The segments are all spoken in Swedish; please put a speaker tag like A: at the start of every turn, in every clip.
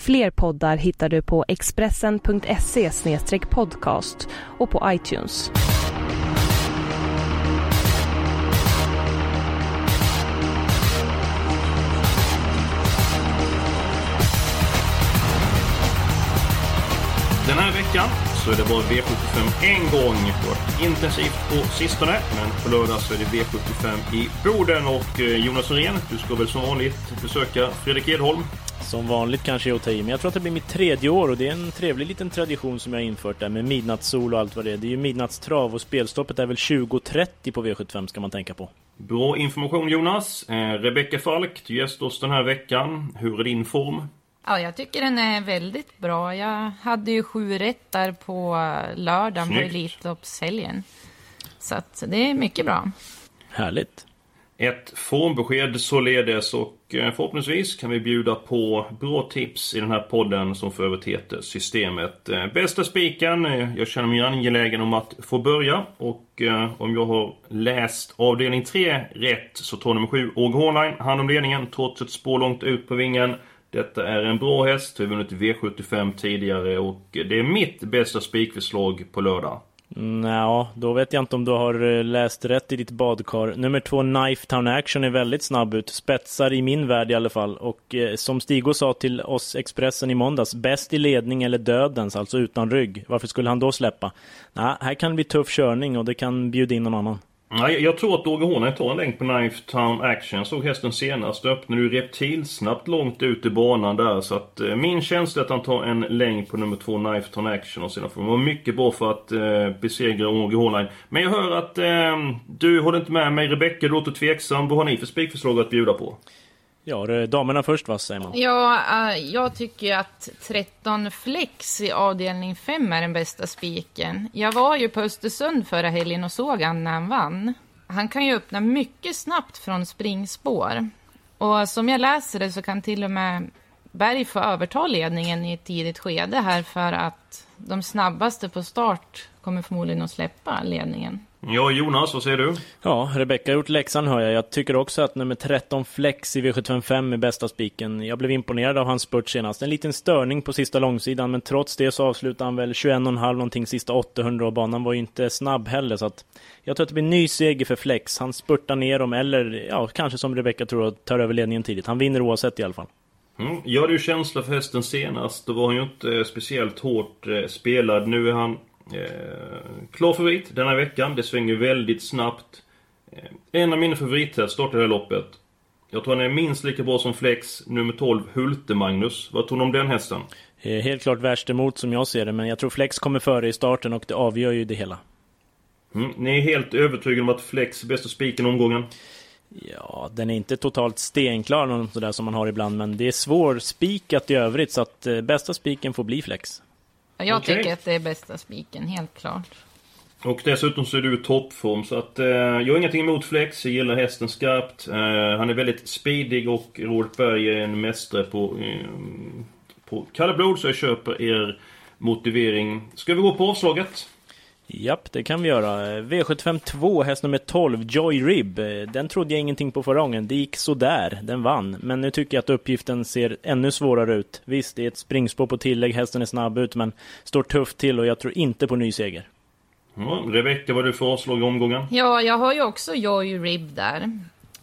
A: Fler poddar hittar du på expressen.se podcast och på iTunes.
B: Den här veckan så är det bara V75 en gång. Det har intensivt på sistone, men på lördag så är det V75 i Boden. Och eh, Jonas Norén, du ska väl som vanligt besöka Fredrik Edholm?
C: Som vanligt kanske jag tar i, men jag tror att det blir mitt tredje år och det är en trevlig liten tradition som jag har infört där med midnattssol och allt vad det är. Det är ju midnattstrav och spelstoppet är väl 20.30 på V75 ska man tänka på.
B: Bra information Jonas. Eh, Rebecka Falk, du gäst oss den här veckan. Hur är din form?
D: Ja, jag tycker den är väldigt bra. Jag hade ju sju rätt där på lördagen
B: Snyggt.
D: på Elitloppshelgen. Så att det är mycket bra.
C: Härligt!
B: Ett formbesked således och eh, förhoppningsvis kan vi bjuda på bra tips i den här podden som för övrigt heter Systemet. Eh, bästa spiken, eh, jag känner mig angelägen om att få börja och om jag har läst avdelning 3 rätt så tar nummer 7 Åge Hornline hand om ledningen trots ett spår långt ut på vingen. Detta är en bra häst, har vunnit V75 tidigare och det är mitt bästa spikförslag på lördag.
C: Nja, då vet jag inte om du har eh, läst rätt i ditt badkar. Nummer två, Knife Town Action, är väldigt snabb ut. Spetsar i min värld i alla fall. Och eh, som Stigo sa till oss Expressen i måndags, bäst i ledning eller dödens, alltså utan rygg. Varför skulle han då släppa? Nej, här kan det bli tuff körning och det kan bjuda in någon annan.
B: Ja, jag- jag tror att Åge Hornet tar en länk på Knife Town Action. Jag såg hästen senast. Öppnade ju reptilsnabbt långt ut i banan där. Så att eh, min känsla är att han tar en länk på nummer två Knife Town Action. Och sedan får han vara mycket bra för att eh, besegra Åge Hornet. Men jag hör att eh, du håller inte med mig. Rebecka, du låter tveksam. Vad har ni för spikförslag att bjuda på?
C: Ja, det är damerna först va, säger man.
D: Ja, eh, jag tycker att 13 Flex i avdelning 5 är den bästa spiken. Jag var ju på Östersund förra helgen och såg han när han vann. Han kan ju öppna mycket snabbt från springspår. Och som jag läser det så kan till och med Berg få överta ledningen i ett tidigt skede här för att de snabbaste på start kommer förmodligen att släppa ledningen.
B: Ja, Jonas, vad säger du?
C: Ja, Rebecka har gjort läxan hör jag. Jag tycker också att nummer 13 Flex i V755 är bästa spiken. Jag blev imponerad av hans spurt senast. En liten störning på sista långsidan, men trots det så avslutade han väl 21,5 någonting sista 800 och banan var ju inte snabb heller. Så att jag tror att det blir ny seger för Flex. Han spurtar ner dem, eller ja, kanske som Rebecka tror, tar över ledningen tidigt. Han vinner oavsett i alla fall.
B: Mm. Jag hade ju känsla för hästen senast. Då var han ju inte eh, speciellt hårt eh, spelad. Nu är han eh, klar favorit denna veckan. Det svänger väldigt snabbt. Eh, en av mina favorithästar startar det här loppet. Jag tror han är minst lika bra som Flex, nummer 12, Hulte Magnus. Vad tror du om den hästen?
C: Eh, Helt klart värst emot som jag ser det, men jag tror Flex kommer före i starten och det avgör ju det hela.
B: Mm. Ni är helt övertygade om att Flex är bästa spiken omgången?
C: Ja, den är inte totalt stenklar sådär som man har ibland, men det är svår spikat i övrigt så att eh, bästa spiken får bli Flex.
D: Jag
B: Okej.
D: tycker att det är bästa spiken, helt klart.
B: Och dessutom så är du i toppform så att eh, jag har ingenting emot Flex. Jag gillar hästen skarpt. Eh, han är väldigt speedig och Robert Berg är en mästare på, eh, på kalla blod så jag köper er motivering. Ska vi gå på avslaget?
C: Japp, det kan vi göra. V75 2, häst nummer 12, Joy Rib. Den trodde jag ingenting på förra gången. Det gick sådär, den vann. Men nu tycker jag att uppgiften ser ännu svårare ut. Visst, det är ett springspår på tillägg, hästen är snabb ut, men står tufft till och jag tror inte på ny seger.
B: Ja, Rebecka, vad du för avslag i omgången?
D: Ja, jag har ju också Joy Rib där.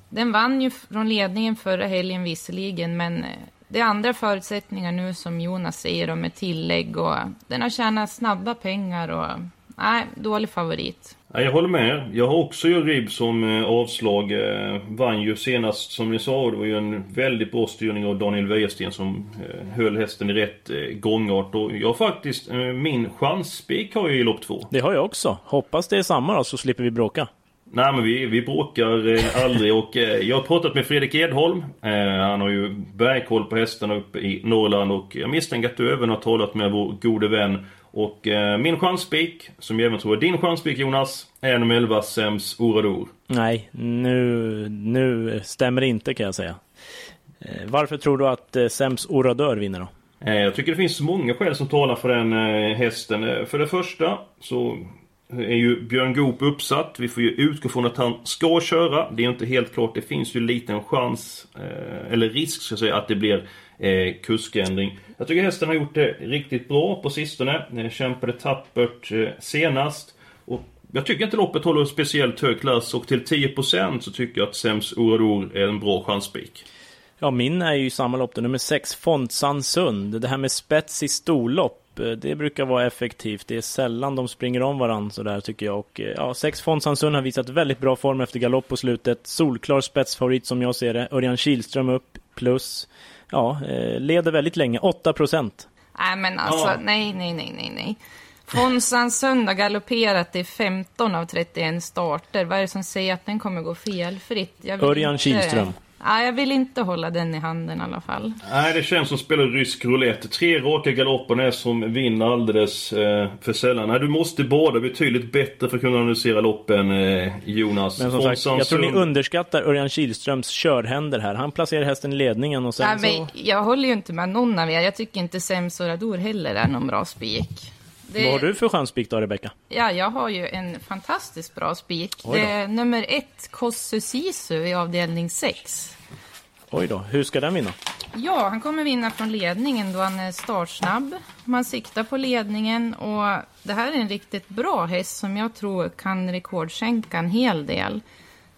D: Den vann ju från ledningen förra helgen visserligen, men eh, det är andra förutsättningar nu som Jonas säger om med tillägg och den har tjänat snabba pengar och nej, dålig favorit.
B: Ja, jag håller med. Jag har också ju Rib som eh, avslag. Eh, vann ju senast som ni sa. och Det var ju en väldigt bra styrning av Daniel Wäjersten som eh, höll hästen i rätt gångart. Och jag har faktiskt, min chansspik har jag i lopp två.
C: Det har jag också. Hoppas det är samma då, så slipper vi bråka.
B: Nej men vi, vi bråkar eh, aldrig och eh, jag har pratat med Fredrik Edholm. Eh, han har ju bergkoll på hästarna uppe i Norrland och jag misstänker att du även har talat med vår gode vän och eh, min chanspik, som jag även tror är din chanspik Jonas, är nummer 11 Sems Orador.
C: Nej, nu, nu stämmer det inte kan jag säga. Eh, varför tror du att eh, Sems Orador vinner då?
B: Eh, jag tycker det finns många skäl som talar för den eh, hästen. Eh, för det första så är ju Björn Goop uppsatt. Vi får ju utgå från att han ska köra. Det är inte helt klart. Det finns ju liten chans, eller risk ska jag säga, att det blir eh, kuskändring. Jag tycker hästen har gjort det riktigt bra på sistone. Den kämpade tappert eh, senast. Och jag tycker inte loppet håller speciellt hög klass och till 10% så tycker jag att Sems Orador är en bra chanspik.
C: Ja, min är ju samma lopp, nummer 6, Fontsan Sund. Det här med spets i storlopp, eh, det brukar vara effektivt. Det är sällan de springer om varandra sådär tycker jag. Och eh, ja, 6 Fontsan Sund har visat väldigt bra form efter galopp på slutet. Solklar spetsfavorit som jag ser det. Örjan Kihlström upp, plus ja, eh, leder väldigt länge, 8 procent.
D: Nej, men alltså, ja. nej, nej, nej, nej, nej. Fonsan Söndag galopperat i 15 av 31 starter. Vad är det som säger att den kommer gå felfritt?
C: Örjan inte... Kihlström.
D: Nej, jag vill inte hålla den i handen i alla fall.
B: Nej, det känns som att spela rysk roulette. Tre raka galopper är som vinner alldeles eh, för sällan. Nej, du måste båda betydligt bättre för att kunna analysera loppen, eh, Jonas.
C: Men som sagt, jag tror ni underskattar Örjan Kihlströms körhänder här. Han placerar hästen i ledningen och sen
D: Nej,
C: så...
D: Jag håller ju inte med någon av er. Jag tycker inte Semsorador heller är någon bra spik.
C: Det... Vad har du för chanspik då, Rebecka?
D: Ja, jag har ju en fantastiskt bra spik. Det är nummer ett, Kossu Sisu i avdelning 6.
C: Oj då, hur ska den vinna?
D: Ja, han kommer vinna från ledningen då han är startsnabb. Man siktar på ledningen och det här är en riktigt bra häst som jag tror kan rekordskänka en hel del.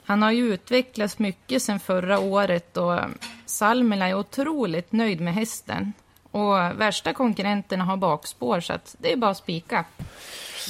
D: Han har ju utvecklats mycket sedan förra året och Salmela är otroligt nöjd med hästen. Och värsta konkurrenterna har bakspår så att det är bara att spika.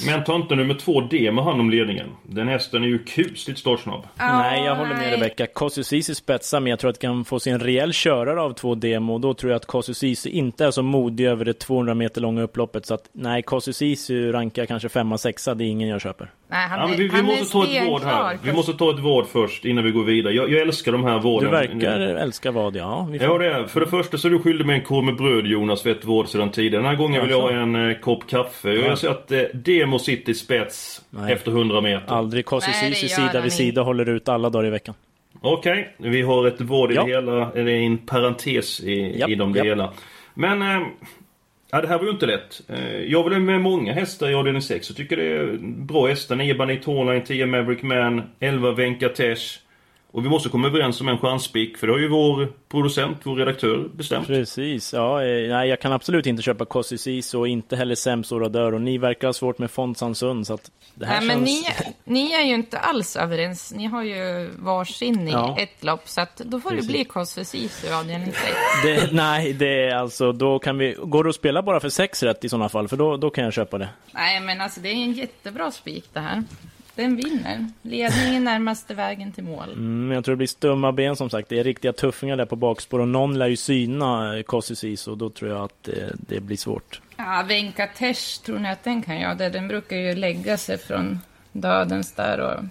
B: Men ta inte nummer två D med hand om ledningen. Den hästen är ju kusligt startsnabb.
C: Oh, nej, jag håller med Rebecka. Kossusisi spetsar, men jag tror att kan få sin rejäl körare av två demo. Och då tror jag att Kossusisi inte är så modig över det 200 meter långa upploppet. Så att nej, Kossusisi rankar kanske femma, sexa. Det är ingen jag köper.
D: Nej, han är,
B: ja, vi, vi måste ta ett vård här. Vi måste ta ett vård först innan vi går vidare. Jag, jag älskar de här vården.
C: Du verkar älska vad, ja.
B: Får... Ja, det är. För det första så är du skyldig med en korv med bröd Jonas för ett vård sedan tidigare. Den här gången vill jag ha en eh, kopp kaffe. Ja. Jag ser att eh, Demo sitter i spets Nej. efter 100 meter.
C: Aldrig. Kossusisi sida vid sida håller ut alla dagar i veckan.
B: Okej, okay. vi har ett vård i ja. det hela. Eller en parentes i, japp, i de japp. delar. Men... Eh, Ja, det här var ju inte lätt. Eh, jag vill med många hästar i avdelning 6. Jag tycker det är bra hästar. 9 Banit Hornline, 10 Maverick Man, 11 Venkatesh. Och vi måste komma överens om en chanspik för det har ju vår producent, vår redaktör bestämt.
C: Precis, ja. Eh, nej, jag kan absolut inte köpa Kossis och inte heller Sems Oradör och ni verkar ha svårt med Fontsansund så att det här
D: Nej, känns... men ni, ni är ju inte alls överens. Ni har ju varsin i ja. ett lopp så att då får Precis. det bli Kossis i avdelning
C: 6. nej, det är alltså då kan vi... Går det att spela bara för sex rätt i sådana fall? För då, då kan jag köpa det.
D: Nej, men alltså det är en jättebra spik det här. Den vinner. Ledningen närmaste vägen till mål.
C: Mm, jag tror det blir stumma ben som sagt. Det är riktiga tuffingar där på bakspår och någon lär ju syna Kossis och då tror jag att det, det blir svårt.
D: Ja, Venkatesh, tror ni att den kan göra det? Den brukar ju lägga sig från dödens där och...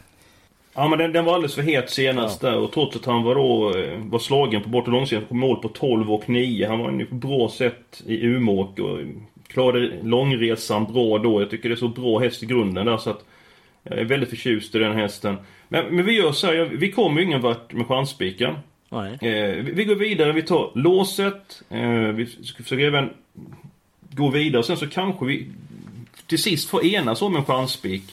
B: Ja men den, den var alldeles för het senast ja. där och trots att han var då eh, var slagen på bort och långsidan på mål på 12 och 9. Han var ju på bra sätt i Umeå och klarade långresan bra då. Jag tycker det är så bra häst i grunden där så att jag är väldigt förtjust i den hästen. Men, men vi gör så här, vi kommer ju ingen vart med chansspiken. Eh, vi, vi, går vidare, vi tar låset. Eh, vi ska försöka även gå vidare och sen så kanske vi till sist får enas om en chansspik.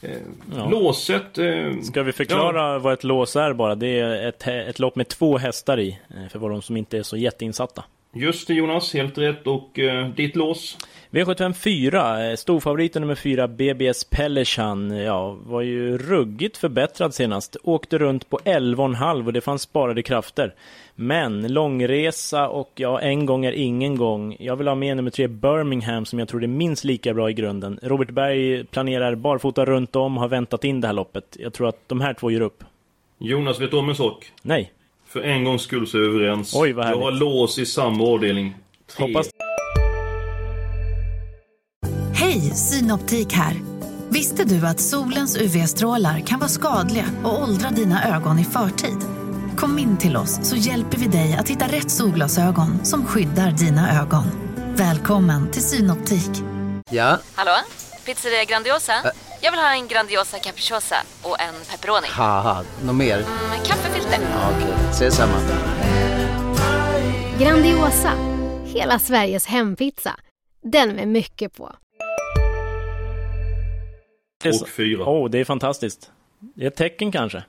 B: Eh, ja. Låset... Eh,
C: Ska vi förklara ja. vad ett lås är bara? Det är ett, ett lopp med två hästar i. Eh, för de som inte är så jätteinsatta.
B: Just det Jonas, helt rätt. Och eh, ditt lås?
C: V754, storfavoriten nummer 4, BBS Pellechan, ja, var ju ruggigt förbättrad senast. Åkte runt på 11,5 och det fanns sparade krafter. Men långresa och ja, en gång är ingen gång. Jag vill ha med nummer 3, Birmingham, som jag tror är minst lika bra i grunden. Robert Berg planerar barfota runt om, har väntat in det här loppet. Jag tror att de här två gör upp.
B: Jonas, vet du om en sak?
C: Nej.
B: För en gångs skull så är vi överens.
C: Oj, vad härligt.
B: Jag har lås i samma avdelning.
C: Tre. Hoppas...
E: Hej, Synoptik här. Visste du att solens UV-strålar kan vara skadliga och åldra dina ögon i förtid? Kom in till oss så hjälper vi dig att hitta rätt solglasögon som skyddar dina ögon. Välkommen till Synoptik.
F: Ja?
G: Hallå? Pizzeria Grandiosa? Jag vill ha en Grandiosa capriciosa och en pepperoni.
F: Haha, något mer?
G: Med kaffefilter.
F: Ja, Okej, ses samma.
H: Grandiosa, hela Sveriges hempizza. Den med mycket på.
C: Det är så-
B: Och fyra.
C: Åh, det är fantastiskt. Det är ett tecken kanske.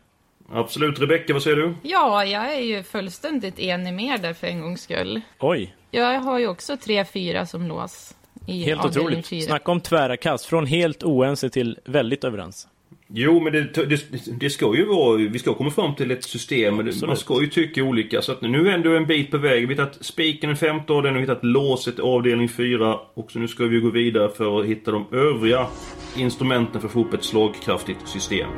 B: Absolut. Rebecka, vad säger du?
D: Ja, jag är ju fullständigt enig med där för en gångs skull.
C: Oj,
D: Jag har ju också 3-4 som lås
C: helt otroligt. Snacka om tvära kast. Från helt oense till väldigt överens.
B: Jo, men det, det, det ska ju vara... Vi ska komma fram till ett system.
C: Absolut.
B: Man ska ju tycka olika. Så att nu är ändå en bit på väg. Vi har hittat spiken i femte avdelningen, vi har hittat låset i avdelning fyra. Och så nu ska vi gå vidare för att hitta de övriga instrumenten för att få upp ett slagkraftigt system.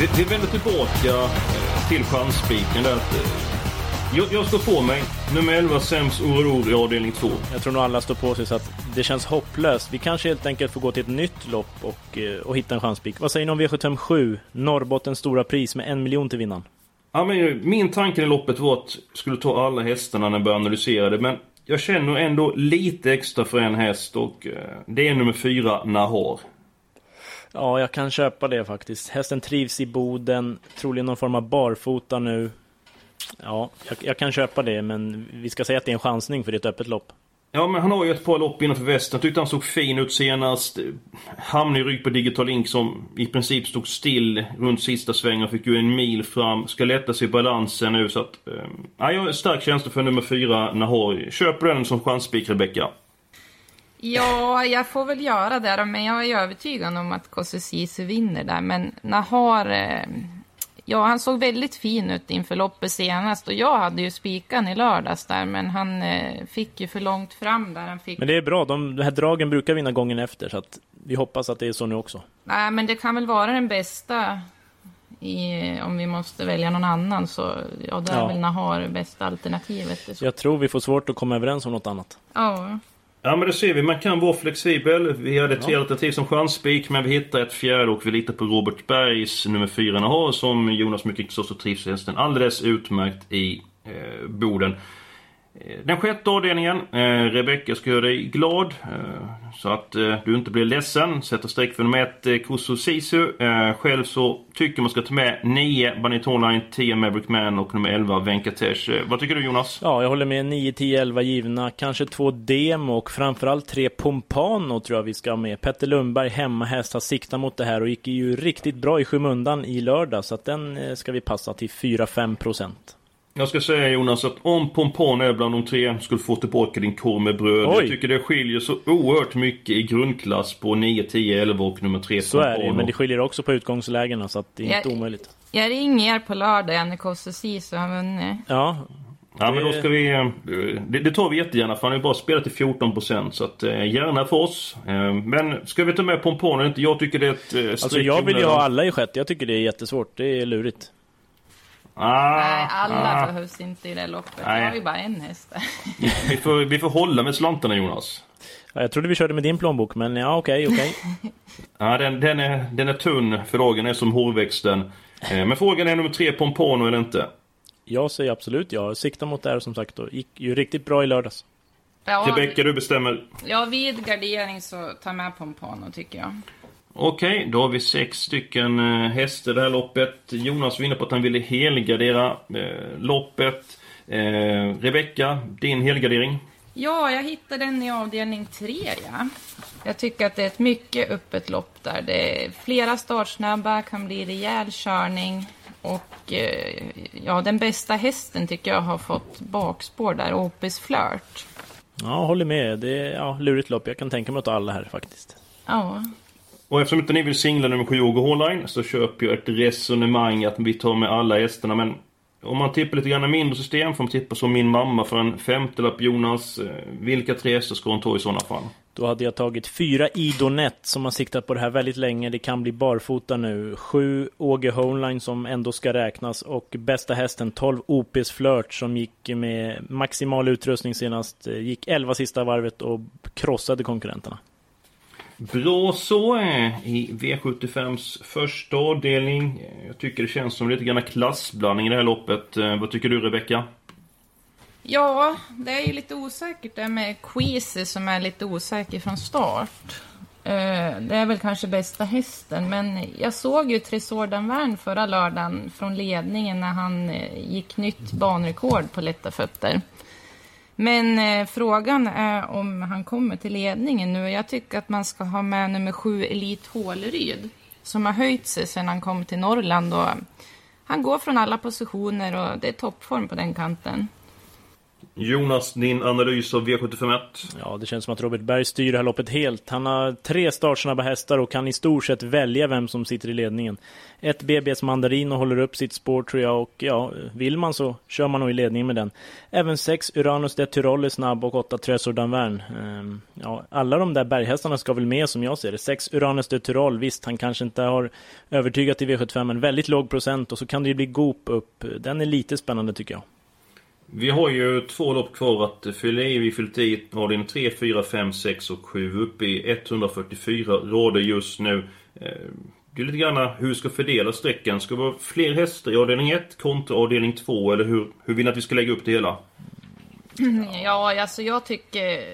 B: Vi, vi vänder tillbaka eh, till chansspiken där. eh, Jag, jag står på mig. Nummer 11, Sems Oror i avdelning 2.
C: Jag tror nog alla står på sig så att det känns hopplöst. Vi kanske helt enkelt får gå till ett nytt lopp och, eh, och hitta en chanspik. Vad säger ni om V757? Norrbottens stora pris med en miljon till vinnaren.
B: Ja, men min tanke i loppet var att jag skulle ta alla hästarna när jag började analysera det. Men jag känner ändå lite extra för en häst och eh, det är nummer 4, Nahar.
C: Ja, jag kan köpa det faktiskt. Hästen trivs i boden, troligen någon form av barfota nu. Ja, jag, jag kan köpa det, men vi ska säga att det är en chansning för det är ett öppet lopp.
B: Ja, men han har ju ett par lopp innanför västen. Jag tyckte han såg fin ut senast. Hamnade i rygg på Digital Link som i princip stod still runt sista svängen. Fick ju en mil fram. Ska lätta sig i balansen nu så att... Eh, ja, jag har stark känsla för nummer fyra, Nahori. Köper den som chansspik, Rebecka?
D: Ja, jag får väl göra det då, men jag är övertygad om att Kosse Ceesay vinner där. Men Nahar, eh, ja han såg väldigt fin ut inför loppet senast och jag hade ju spikan i lördags där, men han eh, fick ju för långt fram där. Han fick...
C: Men det är bra, de, de här dragen brukar vinna gången efter, så att vi hoppas att det är så nu också.
D: Nej, men det kan väl vara den bästa i, om vi måste välja någon annan så ja, då är
C: Ja.
D: väl Nahar bästa alternativet.
C: Jag tror vi får svårt att komma överens om något annat.
D: Ja.
B: Ja men det ser vi, man kan vara flexibel. Vi hade tre alternativ som chansspik men vi hittar ett fjärde och vi litar på Robert Bergs nummer fyra har som Jonas mycket så trivs hästen alldeles utmärkt i eh, Boden. Eh, den sjätte avdelningen, eh, Rebecka ska göra dig glad. Eh, så att eh, du inte blir ledsen. Sätter streck för nummer ett, eh, Kuso Sisu. Eh, själv så tycker man ska ta med 9 Banitoline, 10 Maverick Man och nummer 11 Venkatesh. Eh, vad tycker du Jonas?
C: Ja, jag håller med. 9, 10, 11 givna. Kanske två demo och framförallt tre Pompano tror jag vi ska ha med. Petter Lundberg, hemmahäst, har siktat mot det här och gick ju riktigt bra i skymundan i lördag. Så att den eh, ska vi passa till 4-5 procent.
B: Jag ska säga Jonas att om Pompon är bland de tre skulle få tillbaka din korv med bröd.
C: Oj.
B: Jag tycker det skiljer så oerhört mycket i grundklass på 9, 10, 11 och nummer 3
C: Så är det ju, men det skiljer också på utgångslägena så att det är inte
D: Jag-
C: omöjligt.
D: Jag ringer er på lördag när Kosse Ceesay har vunnit.
C: Ja,
B: Ja men då ska vi... eh, Det, det tar vi jättegärna för han har ju bara spelat till 14% så att eh, gärna för oss. Eh, Men ska vi ta med Pompon eller inte? Jag tycker det är ett
C: alltså jag vill ju ha alla i sjätte. Jag tycker det är jättesvårt. Det är lurigt.
B: Ah,
D: Nej, alla
B: ah.
D: behövs inte i det loppet.
B: Nej.
D: Jag har ju bara en häst.
B: Vi får, vi får hålla med slantarna Jonas.
C: Ja, jag trodde vi körde med din plånbok, men ja okej, okej.
B: Ja, den, den, är, den är tunn för dagen, är som hårväxten. Eh, Men frågan är nummer 3 Pompano eller inte?
C: Jag säger absolut ja. Jag siktar mot det här som sagt och gick ju riktigt bra i lördags.
D: Ja,
B: Rebecka, du bestämmer.
D: ja, vid gardering så ta med Pompano tycker jag.
B: Okej, då har vi sex stycken eh, hästar i det här loppet. Jonas var inne på att han ville helgardera eh, loppet. Eh, Rebecka, din helgardering?
D: Ja, jag hittade den i avdelning 3, ja. Jag tycker att det är ett mycket öppet lopp där. Det är flera startsnabba, kan bli rejäl körning. Och eh, ja, den bästa hästen tycker jag har fått bakspår där, Opus Flirt.
C: Ja, håller med. Det är ja, lurigt lopp. Jag kan tänka mig att ta alla här faktiskt.
D: Ja,
B: och eftersom inte ni vill singla nummer 7 Yogo Hårline så köper jag ett resonemang att vi tar med alla gästerna Men om man tippar lite grann mindre system får man tippa som min mamma för en femtelapp Jonas. Eh, vilka tre hästar ska hon ta i sådana fall?
C: Då hade jag tagit fyra Idonet som har siktat på det här väldigt länge. Det kan bli barfota nu. Sju Åge Homeline som ändå ska räknas och bästa hästen 12 OPs Flirt som gick med maximal utrustning senast. Eh, gick 11 sista varvet och krossade konkurrenterna.
B: Bra så i V75s första avdelning. Jag tycker det känns som lite grann klassblandning i det här loppet. Eh, vad tycker du Rebecka?
D: Ja, det är ju lite osäkert det med Queasy som är lite osäker från start. Eh, det är väl kanske bästa hästen, men jag såg ju Tresor Danvern förra lördagen från ledningen när han eh, gick nytt banrekord på lätta fötter. Men eh, frågan är om han kommer till ledningen nu. Jag tycker att man ska ha med nummer sju Elit Håleryd som har höjt sig sedan han kom till Norrland. Och han går från alla positioner och det är toppform på den kanten.
B: Jonas, din analys av V751?
C: Ja, det känns som att Robert Berg styr det här loppet helt. Han har tre startsnabba hästar och kan i stort sett välja vem som sitter i ledningen. Ett BBS Mandarin och håller upp sitt spår tror jag och ja, vill man så kör man nog i ledningen med den. Även sex Uranus de Tyrol är snabb och åtta Tresor Danvern. Ehm, ja, alla de där berghästarna ska väl med som jag ser det. Sex Uranus de Tyrol, visst han kanske inte har övertygat i V75 men väldigt låg procent och så kan det ju bli Goop upp. Den är lite spännande tycker jag.
B: Vi har ju två lopp kvar att fylla i. Vi fyllt i avdelning 3, 4, 5, 6 och 7 uppe i 144 rader just nu. Eh, det är lite grann hur vi ska fördela sträckan. Ska det vara fler hästar i avdelning 1 kontra avdelning 2 eller hur, hur vill ni att vi ska lägga upp det hela?
D: Ja, alltså jag tycker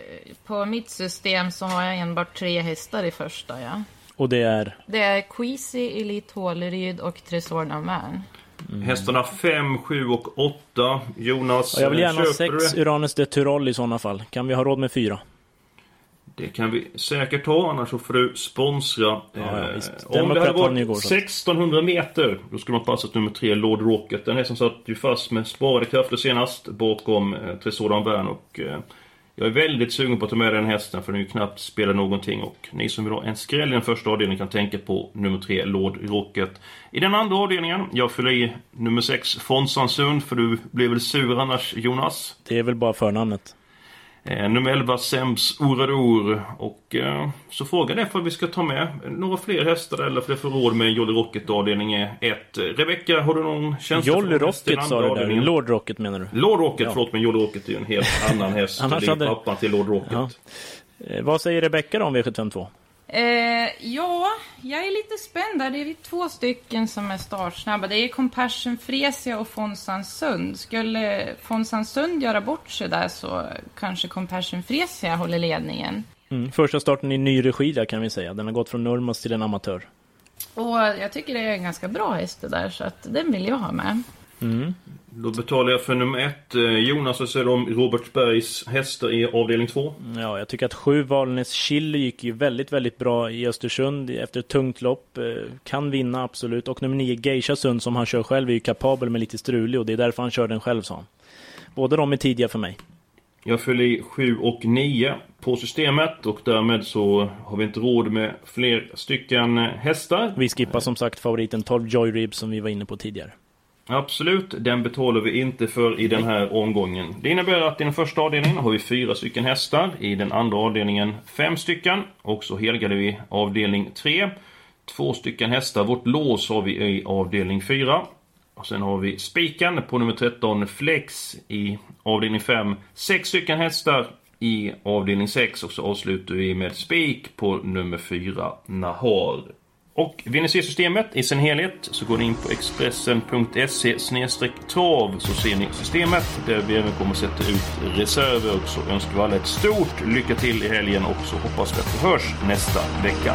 D: på mitt system så har jag enbart tre hästar i första, ja.
C: Och det är?
D: Det är Queasy, Elite Håleryd och Tresor Damvern.
B: Mm. Hästarna 5, 7 och 8. Jonas,
C: ja, Jag vill gärna ha 6 Uranus de Tyrol i sådana fall. Kan vi ha råd med 4?
B: Det kan vi säkert ha, annars så får du sponsra. Ja,
C: ja, eh, om det hade varit
B: 1600 meter, då skulle man passat nummer 3, Lord Rocket. Den hästen satt ju fast med sparade krafter senast bakom eh, Tresor Bern och eh, jag är väldigt sugen på att ta med den hästen för den ju knappt spelar någonting och ni som vill ha en skräll i den första avdelningen kan tänka på nummer 3, Lord Rocket. I den andra avdelningen, jag fyller i nummer 6, Fonsansund för du blir väl sur annars Jonas?
C: Det är väl bara förnamnet.
B: Eh, nummer 11 Sems Orador. Och eh, så frågan är för vi ska ta med några fler hästar eller för det får råd med Jolly Rocket avdelning 1. Rebecka, har du någon känsla
C: Jolly Rocket sa du där. Lord Rocket menar du?
B: Lord Rocket, ja. förlåt men Jolly Rocket är ju en helt annan häst. Annars det är hade... pappan till Lord Rocket. Ja.
C: Eh, vad säger Rebecka då om V752?
D: Eh, ja, jag är lite spänd där. Det är två stycken som är startsnabba. Det är Compassion Fresia och Fonsansund. Skulle Fonsansund göra bort sig där så kanske Compassion Fresia håller ledningen.
C: Mm, första starten i ny regi där kan vi säga. Den har gått från Nurmos till en amatör.
D: Och jag tycker det är en ganska bra häst det där så att den vill jag ha med.
B: Mm. Då betalar jag för nummer ett. Eh, Jonas, vad säger du om Robertsbergs hästar i avdelning två?
C: Ja, jag tycker att sju Valnes Chile gick ju väldigt, väldigt bra i Östersund efter ett tungt lopp. Eh, kan vinna absolut. Och nummer nio Geisha Sund som han kör själv är ju kapabel med lite strulig och det är därför han kör den själv, sa han. Båda de är tidiga för mig.
B: Jag fyller i 7 och 9 på systemet och därmed så har vi inte råd med fler stycken hästar.
C: Vi skippar som sagt favoriten 12 Joy Rib som vi var inne på tidigare.
B: Absolut, den betalar vi inte för i den här omgången. Det innebär att i den första avdelningen har vi fyra stycken hästar. I den andra avdelningen fem stycken. Och så helgade vi avdelning 3. Två stycken hästar. Vårt lås har vi i avdelning 4. Och sen har vi spiken på nummer 13 Flex i avdelning 5. Sex stycken hästar i avdelning 6 och så avslutar vi med spik på nummer 4 Nahar. Och vill ni se systemet i sin helhet så går ni in på Expressen.se trav så ser ni systemet där vi även kommer sätta ut reserver och så önskar vi alla ett stort lycka till i helgen och så hoppas vi att vi hörs nästa vecka.